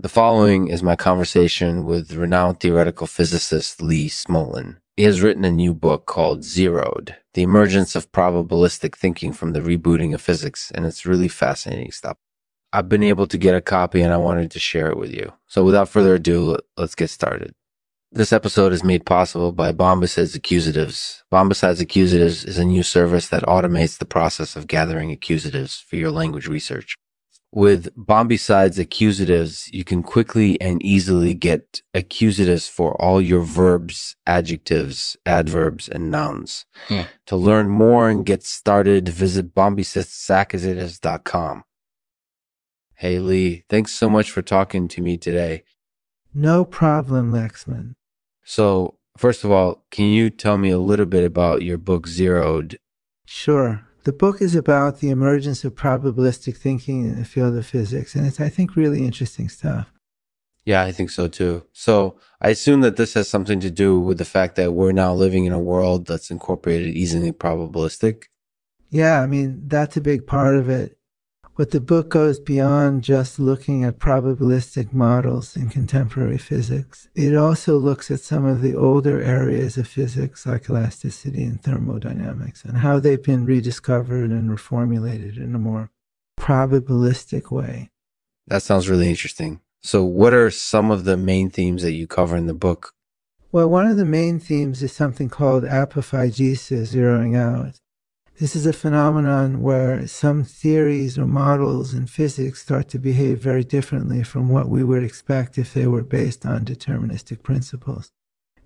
The following is my conversation with renowned theoretical physicist Lee Smolin. He has written a new book called Zeroed, The Emergence of Probabilistic Thinking from the Rebooting of Physics, and it's really fascinating stuff. I've been able to get a copy and I wanted to share it with you. So without further ado, let's get started. This episode is made possible by Bombasides Accusatives. Bombasides Accusatives is a new service that automates the process of gathering accusatives for your language research. With Bombasides accusatives, you can quickly and easily get accusatives for all your verbs, adjectives, adverbs, and nouns. Hmm. To learn more and get started, visit bombasidesaccusatives.com. Hey Lee, thanks so much for talking to me today. No problem, Lexman. So, first of all, can you tell me a little bit about your book Zeroed? Sure. The book is about the emergence of probabilistic thinking in the field of physics, and it's, I think, really interesting stuff. Yeah, I think so too. So I assume that this has something to do with the fact that we're now living in a world that's incorporated easily probabilistic. Yeah, I mean, that's a big part of it. But the book goes beyond just looking at probabilistic models in contemporary physics. It also looks at some of the older areas of physics, like elasticity and thermodynamics, and how they've been rediscovered and reformulated in a more probabilistic way. That sounds really interesting. So what are some of the main themes that you cover in the book? Well, one of the main themes is something called apophygesis, zeroing out. This is a phenomenon where some theories or models in physics start to behave very differently from what we would expect if they were based on deterministic principles.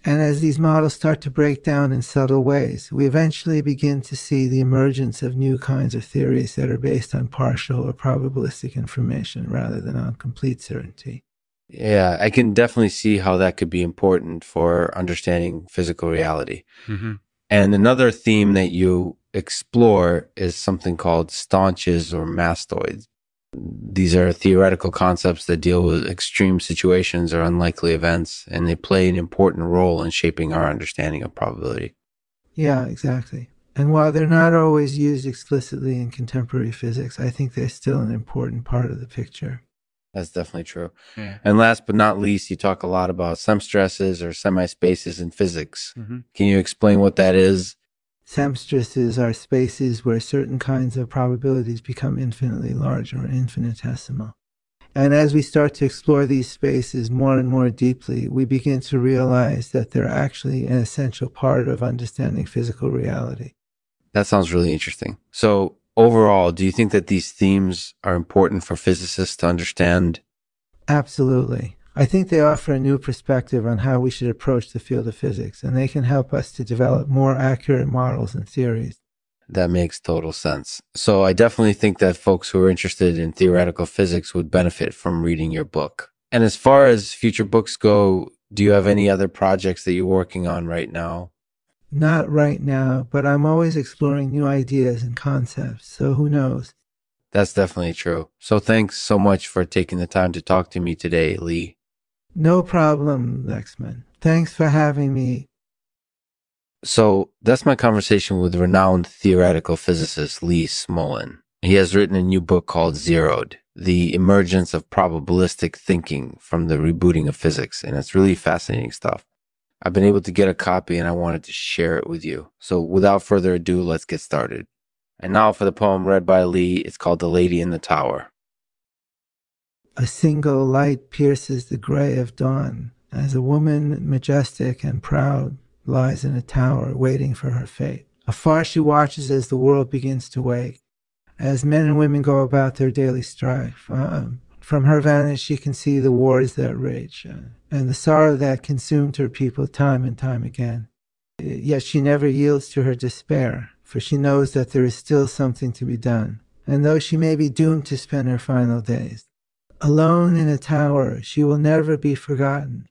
And as these models start to break down in subtle ways, we eventually begin to see the emergence of new kinds of theories that are based on partial or probabilistic information rather than on complete certainty. Yeah, I can definitely see how that could be important for understanding physical reality. Mm-hmm. And another theme that you explore is something called staunches or mastoids. These are theoretical concepts that deal with extreme situations or unlikely events, and they play an important role in shaping our understanding of probability. Yeah, exactly. And while they're not always used explicitly in contemporary physics, I think they're still an important part of the picture. That's definitely true. Yeah. And last but not least, you talk a lot about semstresses or semi-spaces in physics. Mm-hmm. Can you explain what that is? Semstresses are spaces where certain kinds of probabilities become infinitely large or infinitesimal. And as we start to explore these spaces more and more deeply, we begin to realize that they're actually an essential part of understanding physical reality. That sounds really interesting. So, overall, do you think that these themes are important for physicists to understand? Absolutely. I think they offer a new perspective on how we should approach the field of physics, and they can help us to develop more accurate models and theories. That makes total sense. So, I definitely think that folks who are interested in theoretical physics would benefit from reading your book. And as far as future books go, do you have any other projects that you're working on right now? Not right now, but I'm always exploring new ideas and concepts, so who knows? That's definitely true. So, thanks so much for taking the time to talk to me today, Lee. No problem, Lexman. Thanks for having me. So that's my conversation with renowned theoretical physicist Lee Smolin. He has written a new book called Zeroed, The Emergence of Probabilistic Thinking from the Rebooting of Physics. And it's really fascinating stuff. I've been able to get a copy and I wanted to share it with you. So without further ado, let's get started. And now for the poem read by Lee. It's called The Lady in the Tower. A single light pierces the gray of dawn as a woman, majestic and proud, lies in a tower waiting for her fate. Afar she watches as the world begins to wake, as men and women go about their daily strife. Uh, from her vantage, she can see the wars that rage uh, and the sorrow that consumed her people time and time again. Yet she never yields to her despair, for she knows that there is still something to be done. And though she may be doomed to spend her final days, alone in a tower, she will never be forgotten.